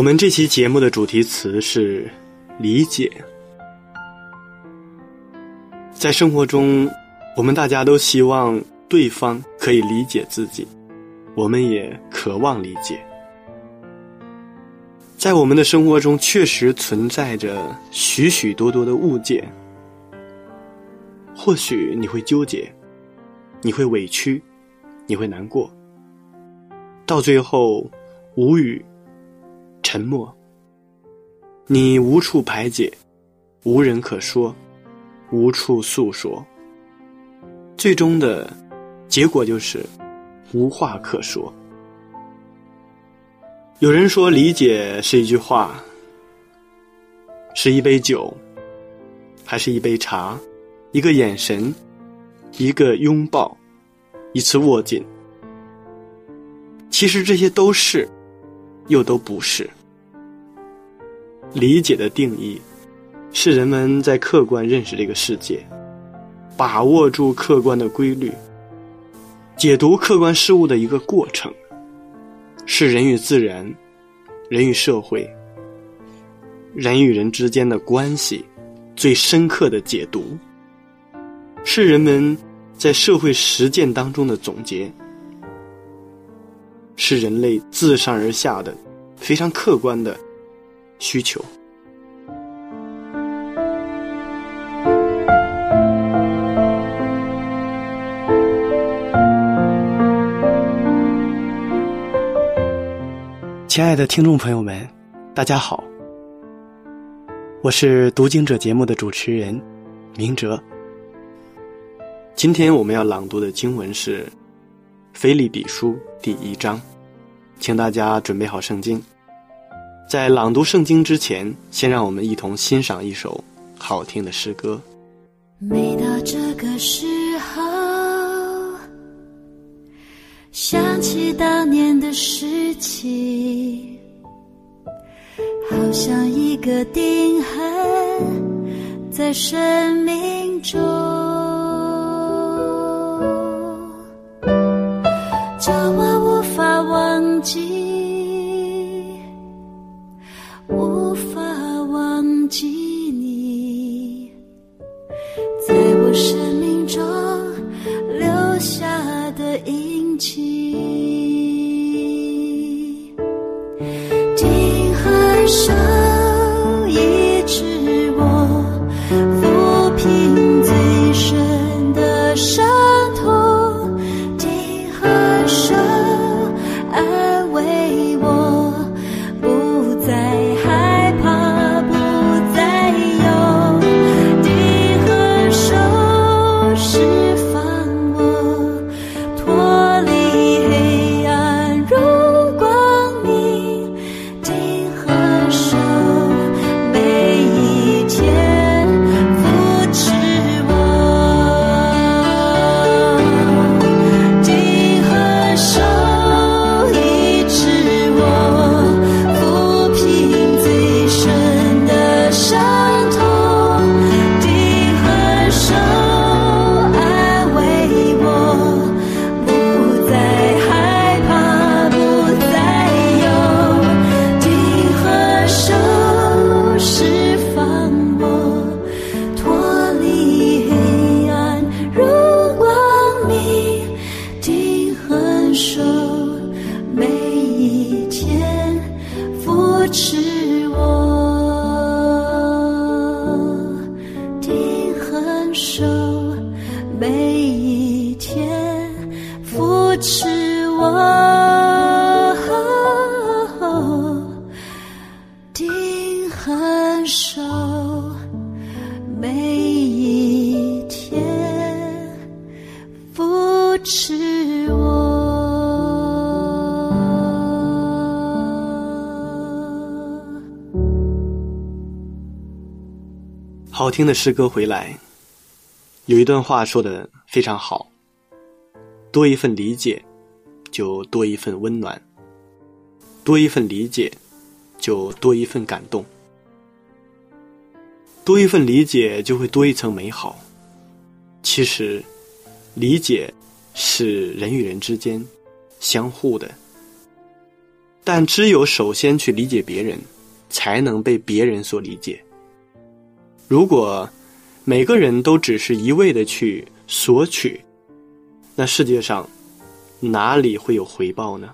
我们这期节目的主题词是理解。在生活中，我们大家都希望对方可以理解自己，我们也渴望理解。在我们的生活中，确实存在着许许多多的误解。或许你会纠结，你会委屈，你会难过，到最后无语。沉默，你无处排解，无人可说，无处诉说。最终的结果就是无话可说。有人说，理解是一句话，是一杯酒，还是一杯茶，一个眼神，一个拥抱，一次握紧。其实这些都是。又都不是。理解的定义，是人们在客观认识这个世界，把握住客观的规律，解读客观事物的一个过程，是人与自然、人与社会、人与人之间的关系最深刻的解读，是人们在社会实践当中的总结。是人类自上而下的非常客观的需求。亲爱的听众朋友们，大家好，我是读经者节目的主持人明哲。今天我们要朗读的经文是《腓立比书》第一章。请大家准备好圣经，在朗读圣经之前，先让我们一同欣赏一首好听的诗歌。每到这个时候，想起当年的事情，好像一个钉痕在生命中。叫我无法忘记无法忘记你在我生命中留下的印记。听的诗歌回来，有一段话说的非常好：多一份理解，就多一份温暖；多一份理解，就多一份感动；多一份理解，就会多一层美好。其实，理解是人与人之间相互的，但只有首先去理解别人，才能被别人所理解。如果每个人都只是一味的去索取，那世界上哪里会有回报呢？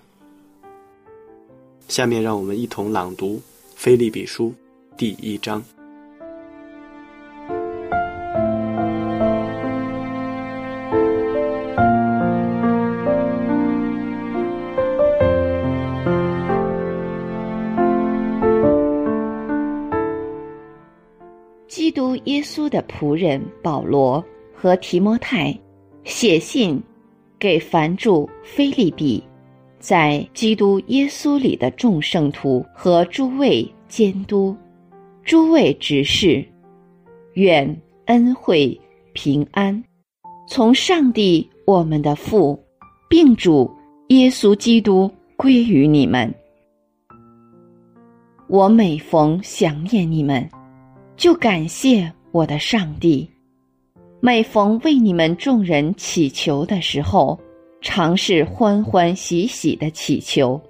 下面让我们一同朗读《菲利比书》第一章。耶稣的仆人保罗和提摩太写信给凡住菲利比，在基督耶稣里的众圣徒和诸位监督、诸位执事，愿恩惠平安从上帝我们的父，并主耶稣基督归于你们。我每逢想念你们。就感谢我的上帝，每逢为你们众人祈求的时候，常是欢欢喜喜的祈求。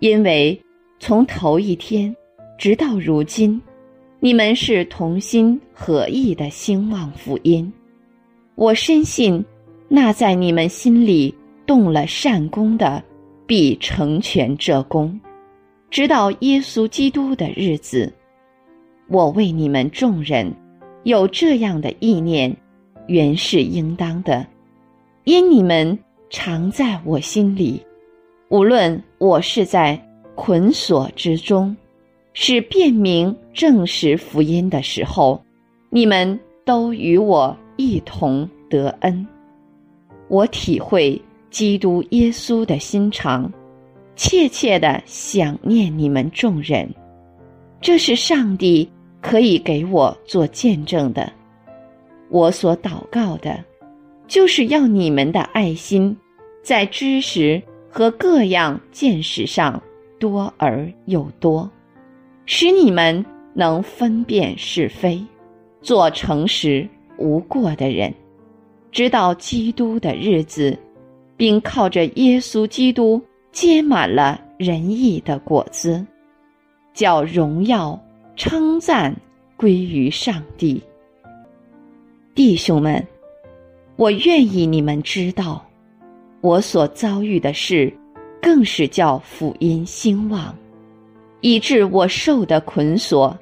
因为从头一天直到如今，你们是同心合意的兴旺福音。我深信，那在你们心里动了善功的，必成全这功，直到耶稣基督的日子。我为你们众人有这样的意念，原是应当的，因你们常在我心里。无论我是在捆锁之中，是辨明证实福音的时候，你们都与我一同得恩。我体会基督耶稣的心肠，切切的想念你们众人。这是上帝。可以给我做见证的，我所祷告的，就是要你们的爱心，在知识和各样见识上多而又多，使你们能分辨是非，做诚实无过的人，直到基督的日子，并靠着耶稣基督结满了仁义的果子，叫荣耀。称赞归于上帝，弟兄们，我愿意你们知道，我所遭遇的事，更是叫福音兴旺，以致我受的捆锁，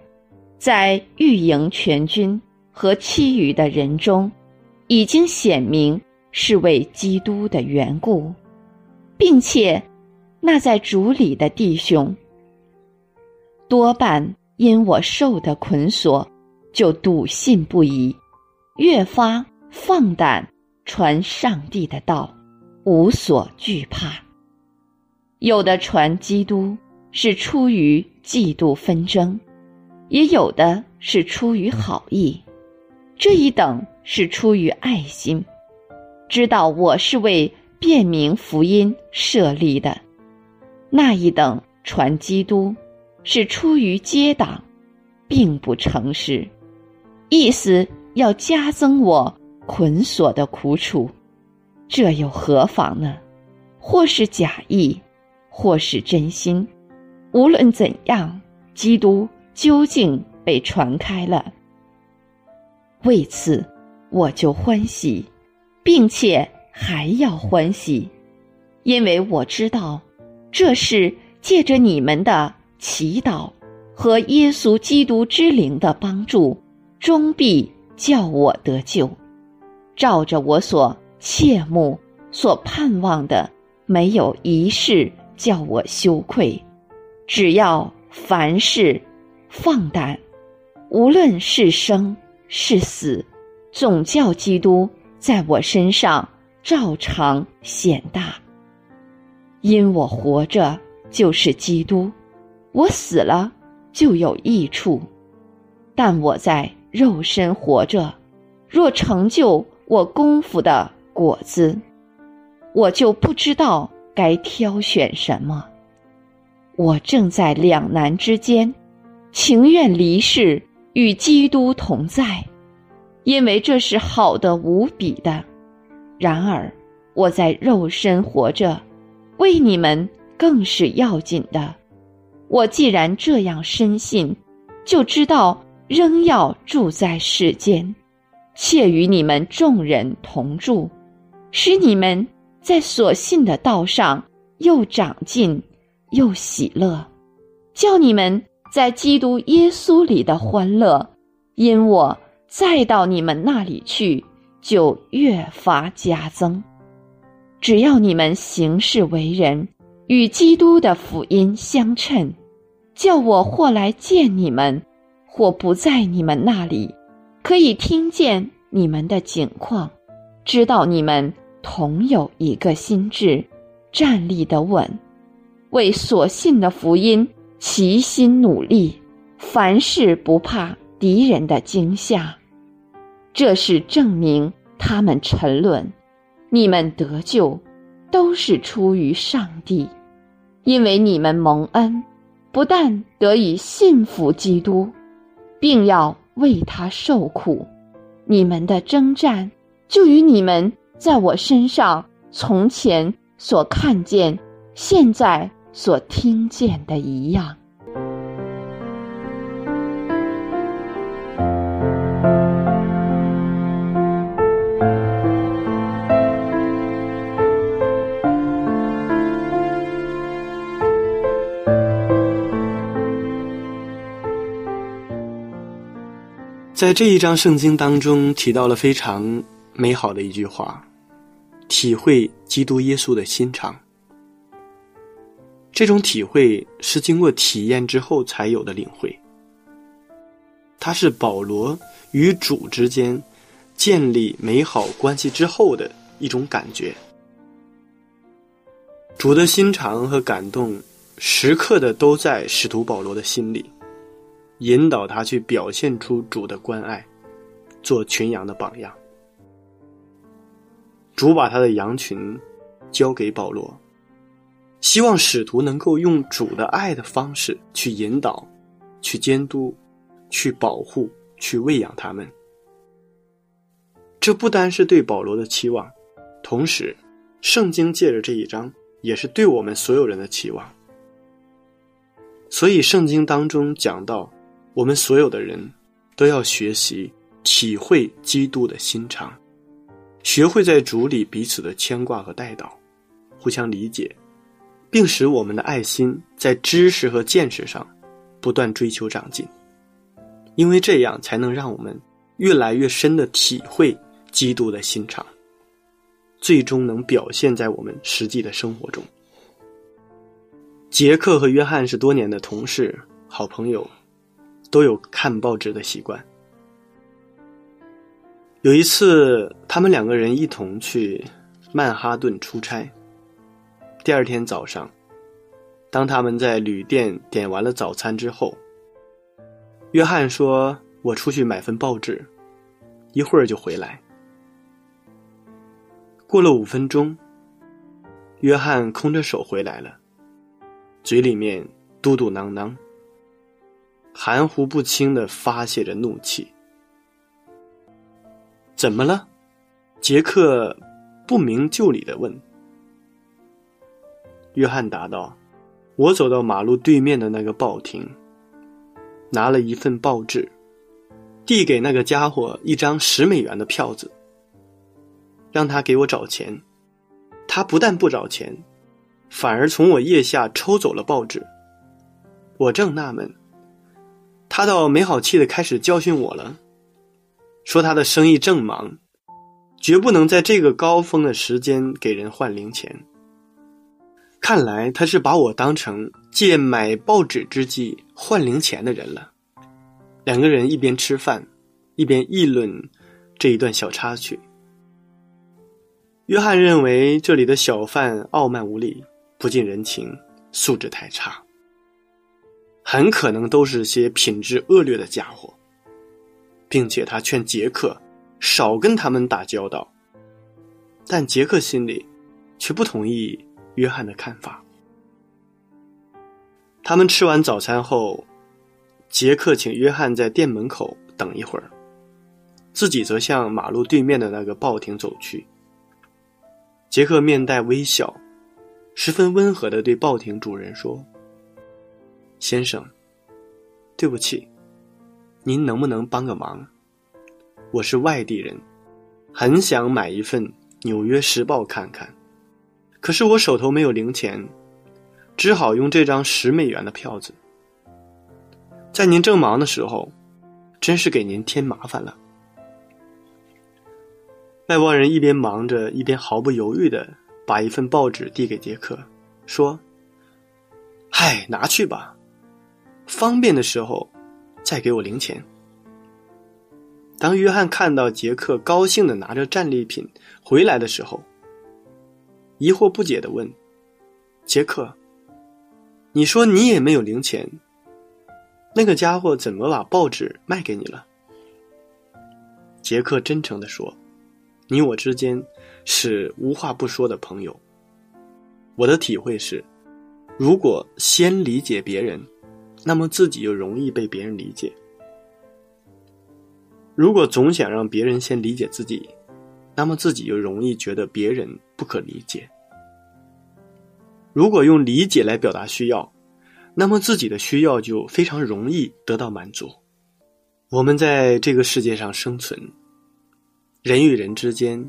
在御营全军和其余的人中，已经显明是为基督的缘故，并且那在主里的弟兄，多半。因我受的捆锁，就笃信不疑，越发放胆传上帝的道，无所惧怕。有的传基督是出于嫉妒纷争，也有的是出于好意，这一等是出于爱心，知道我是为辨明福音设立的；那一等传基督。是出于结党，并不诚实，意思要加增我捆锁的苦楚，这又何妨呢？或是假意，或是真心，无论怎样，基督究竟被传开了。为此，我就欢喜，并且还要欢喜，因为我知道，这是借着你们的。祈祷和耶稣基督之灵的帮助，终必叫我得救。照着我所切慕、所盼望的，没有一事叫我羞愧。只要凡事放胆，无论是生是死，总叫基督在我身上照常显大。因我活着就是基督，我死了就有益处。但我在肉身活着，若成就我功夫的果子，我就不知道该挑选什么。我正在两难之间，情愿离世与基督同在，因为这是好的无比的。然而，我在肉身活着，为你们更是要紧的。我既然这样深信，就知道仍要住在世间，且与你们众人同住，使你们在所信的道上又长进。又喜乐，叫你们在基督耶稣里的欢乐，因我再到你们那里去，就越发加增。只要你们行事为人与基督的福音相称，叫我或来见你们，或不在你们那里，可以听见你们的景况，知道你们同有一个心智，站立的稳。为所信的福音齐心努力，凡事不怕敌人的惊吓，这是证明他们沉沦，你们得救，都是出于上帝，因为你们蒙恩，不但得以信服基督，并要为他受苦，你们的征战就与你们在我身上从前所看见，现在。所听见的一样。在这一章圣经当中提到了非常美好的一句话：“体会基督耶稣的心肠。”这种体会是经过体验之后才有的领会，它是保罗与主之间建立美好关系之后的一种感觉。主的心肠和感动，时刻的都在使徒保罗的心里，引导他去表现出主的关爱，做群羊的榜样。主把他的羊群交给保罗。希望使徒能够用主的爱的方式去引导、去监督、去保护、去喂养他们。这不单是对保罗的期望，同时，圣经借着这一章也是对我们所有人的期望。所以，圣经当中讲到，我们所有的人都要学习体会基督的心肠，学会在主里彼此的牵挂和带祷，互相理解。并使我们的爱心在知识和见识上不断追求长进，因为这样才能让我们越来越深的体会基督的心肠，最终能表现在我们实际的生活中。杰克和约翰是多年的同事、好朋友，都有看报纸的习惯。有一次，他们两个人一同去曼哈顿出差。第二天早上，当他们在旅店点完了早餐之后，约翰说：“我出去买份报纸，一会儿就回来。”过了五分钟，约翰空着手回来了，嘴里面嘟嘟囔囔，含糊不清的发泄着怒气。怎么了？杰克不明就里的问。约翰答道：“我走到马路对面的那个报亭，拿了一份报纸，递给那个家伙一张十美元的票子，让他给我找钱。他不但不找钱，反而从我腋下抽走了报纸。我正纳闷，他倒没好气的开始教训我了，说他的生意正忙，绝不能在这个高峰的时间给人换零钱。看来他是把我当成借买报纸之际换零钱的人了。两个人一边吃饭，一边议论这一段小插曲。约翰认为这里的小贩傲慢无礼，不近人情，素质太差，很可能都是些品质恶劣的家伙，并且他劝杰克少跟他们打交道。但杰克心里却不同意。约翰的看法。他们吃完早餐后，杰克请约翰在店门口等一会儿，自己则向马路对面的那个报亭走去。杰克面带微笑，十分温和的对报亭主人说：“先生，对不起，您能不能帮个忙？我是外地人，很想买一份《纽约时报》看看。”可是我手头没有零钱，只好用这张十美元的票子。在您正忙的时候，真是给您添麻烦了。外邦人一边忙着，一边毫不犹豫的把一份报纸递给杰克，说：“嗨，拿去吧，方便的时候再给我零钱。”当约翰看到杰克高兴的拿着战利品回来的时候，疑惑不解的问：“杰克，你说你也没有零钱，那个家伙怎么把报纸卖给你了？”杰克真诚的说：“你我之间是无话不说的朋友。我的体会是，如果先理解别人，那么自己就容易被别人理解；如果总想让别人先理解自己，那么自己就容易觉得别人不可理解。如果用理解来表达需要，那么自己的需要就非常容易得到满足。我们在这个世界上生存，人与人之间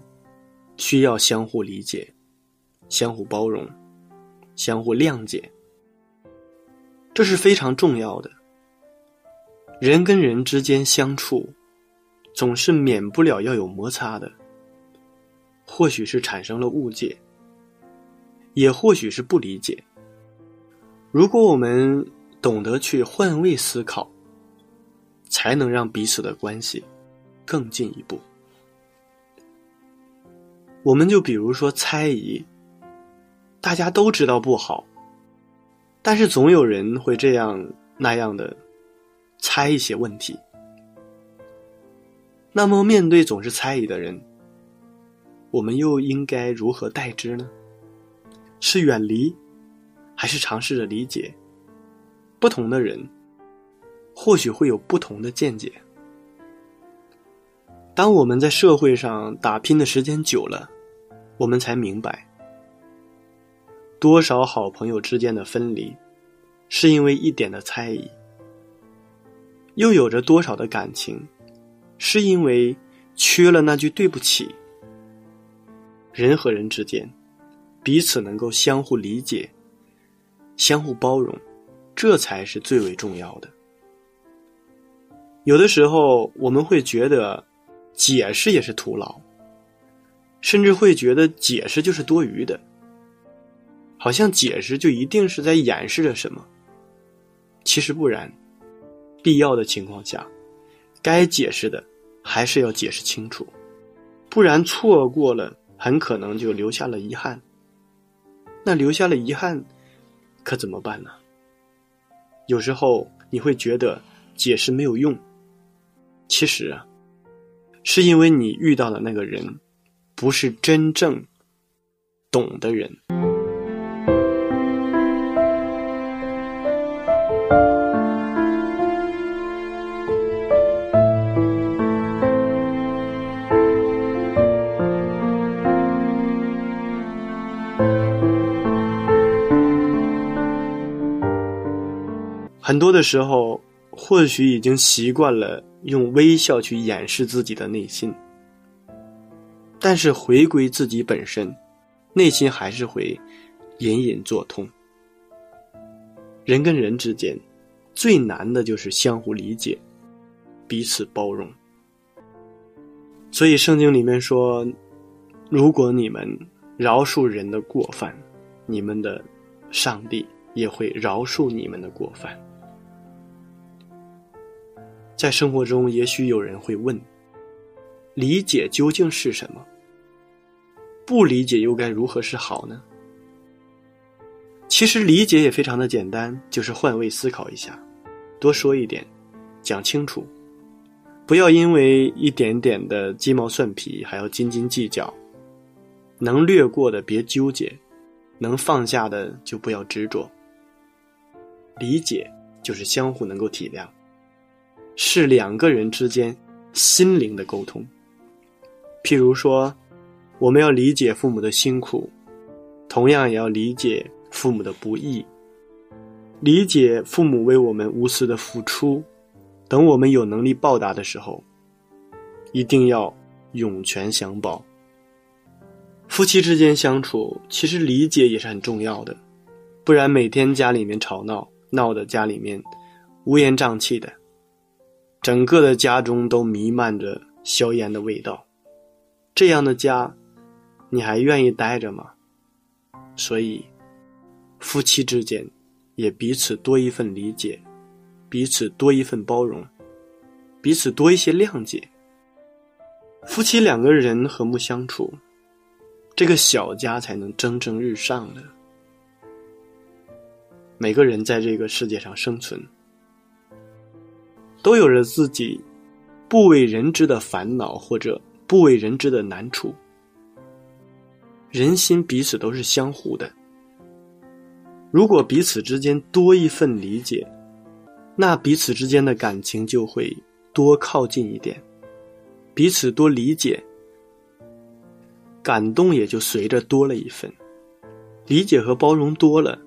需要相互理解、相互包容、相互谅解，这是非常重要的。人跟人之间相处，总是免不了要有摩擦的。或许是产生了误解，也或许是不理解。如果我们懂得去换位思考，才能让彼此的关系更进一步。我们就比如说猜疑，大家都知道不好，但是总有人会这样那样的猜一些问题。那么，面对总是猜疑的人，我们又应该如何待之呢？是远离，还是尝试着理解？不同的人，或许会有不同的见解。当我们在社会上打拼的时间久了，我们才明白，多少好朋友之间的分离，是因为一点的猜疑；又有着多少的感情，是因为缺了那句对不起。人和人之间，彼此能够相互理解、相互包容，这才是最为重要的。有的时候，我们会觉得解释也是徒劳，甚至会觉得解释就是多余的，好像解释就一定是在掩饰着什么。其实不然，必要的情况下，该解释的还是要解释清楚，不然错过了。很可能就留下了遗憾。那留下了遗憾，可怎么办呢？有时候你会觉得解释没有用，其实啊，是因为你遇到的那个人，不是真正懂的人。多的时候，或许已经习惯了用微笑去掩饰自己的内心，但是回归自己本身，内心还是会隐隐作痛。人跟人之间，最难的就是相互理解，彼此包容。所以圣经里面说，如果你们饶恕人的过犯，你们的上帝也会饶恕你们的过犯。在生活中，也许有人会问：理解究竟是什么？不理解又该如何是好呢？其实理解也非常的简单，就是换位思考一下，多说一点，讲清楚，不要因为一点点的鸡毛蒜皮还要斤斤计较，能略过的别纠结，能放下的就不要执着。理解就是相互能够体谅，是两个人之间心灵的沟通。譬如说，我们要理解父母的辛苦，同样也要理解。父母的不易，理解父母为我们无私的付出，等我们有能力报答的时候，一定要涌泉相报。夫妻之间相处，其实理解也是很重要的，不然每天家里面吵闹，闹得家里面乌烟瘴气的，整个的家中都弥漫着硝烟的味道，这样的家，你还愿意待着吗？所以。夫妻之间，也彼此多一份理解，彼此多一份包容，彼此多一些谅解。夫妻两个人和睦相处，这个小家才能蒸蒸日上的。每个人在这个世界上生存，都有着自己不为人知的烦恼或者不为人知的难处。人心彼此都是相互的。如果彼此之间多一份理解，那彼此之间的感情就会多靠近一点，彼此多理解，感动也就随着多了一份，理解和包容多了，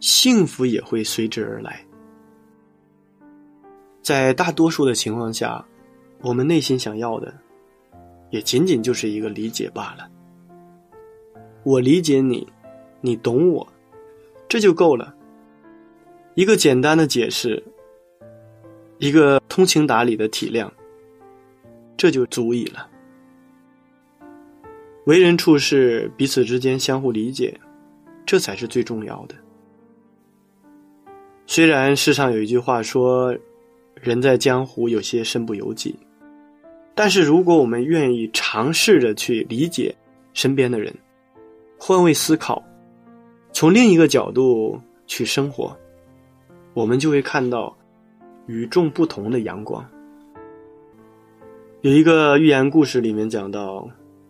幸福也会随之而来。在大多数的情况下，我们内心想要的，也仅仅就是一个理解罢了。我理解你，你懂我。这就够了，一个简单的解释，一个通情达理的体谅，这就足以了。为人处事，彼此之间相互理解，这才是最重要的。虽然世上有一句话说，人在江湖有些身不由己，但是如果我们愿意尝试着去理解身边的人，换位思考。从另一个角度去生活，我们就会看到与众不同的阳光。有一个寓言故事里面讲到，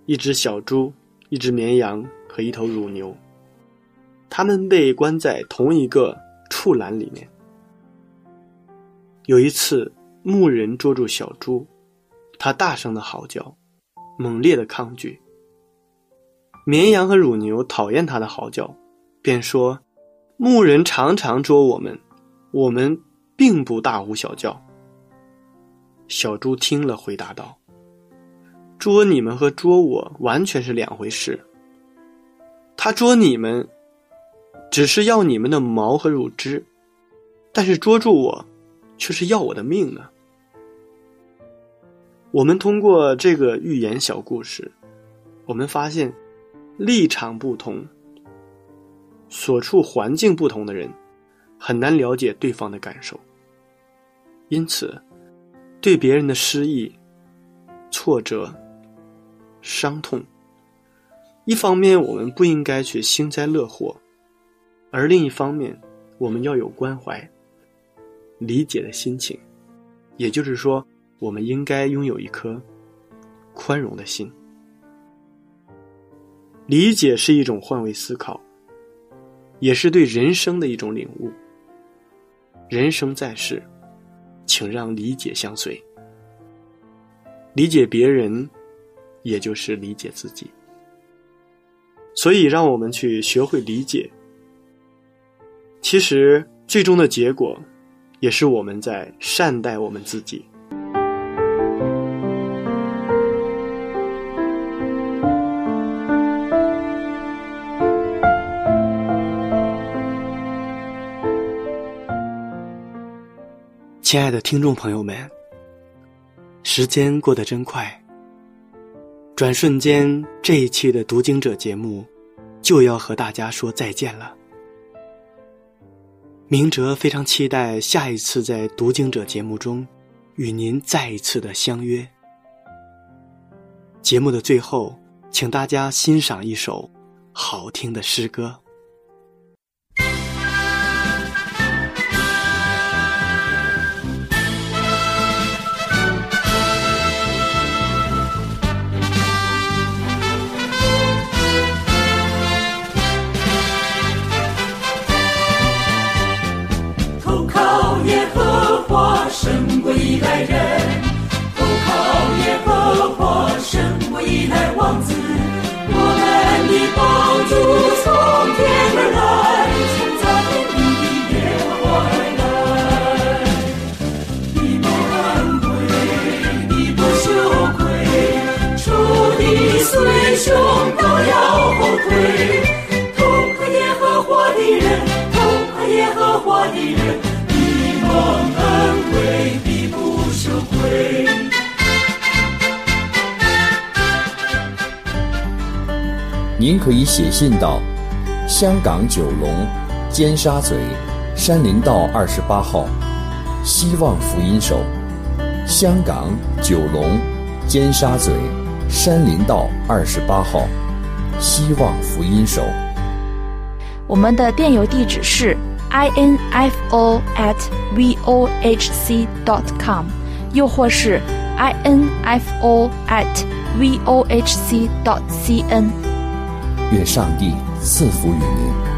一只小猪、一只绵羊和一头乳牛，他们被关在同一个畜栏里面。有一次，牧人捉住小猪，他大声的嚎叫，猛烈的抗拒。绵羊和乳牛讨厌他的嚎叫。便说：“牧人常常捉我们，我们并不大呼小叫。”小猪听了，回答道：“捉你们和捉我完全是两回事。他捉你们，只是要你们的毛和乳汁，但是捉住我，却是要我的命呢。”我们通过这个寓言小故事，我们发现立场不同。所处环境不同的人，很难了解对方的感受。因此，对别人的失意、挫折、伤痛，一方面我们不应该去幸灾乐祸，而另一方面，我们要有关怀、理解的心情。也就是说，我们应该拥有一颗宽容的心。理解是一种换位思考。也是对人生的一种领悟。人生在世，请让理解相随。理解别人，也就是理解自己。所以，让我们去学会理解。其实，最终的结果，也是我们在善待我们自己。亲爱的听众朋友们，时间过得真快，转瞬间，这一期的读经者节目就要和大家说再见了。明哲非常期待下一次在读经者节目中与您再一次的相约。节目的最后，请大家欣赏一首好听的诗歌。胜过依赖人；投靠耶和华，胜过依赖王子。可以写信到香港九龙尖沙咀山林道二十八号，希望福音手。香港九龙尖沙咀山林道二十八号，希望福音手。我们的电邮地址是 info at vohc dot com，又或是 info at vohc dot cn。愿上帝赐福于您。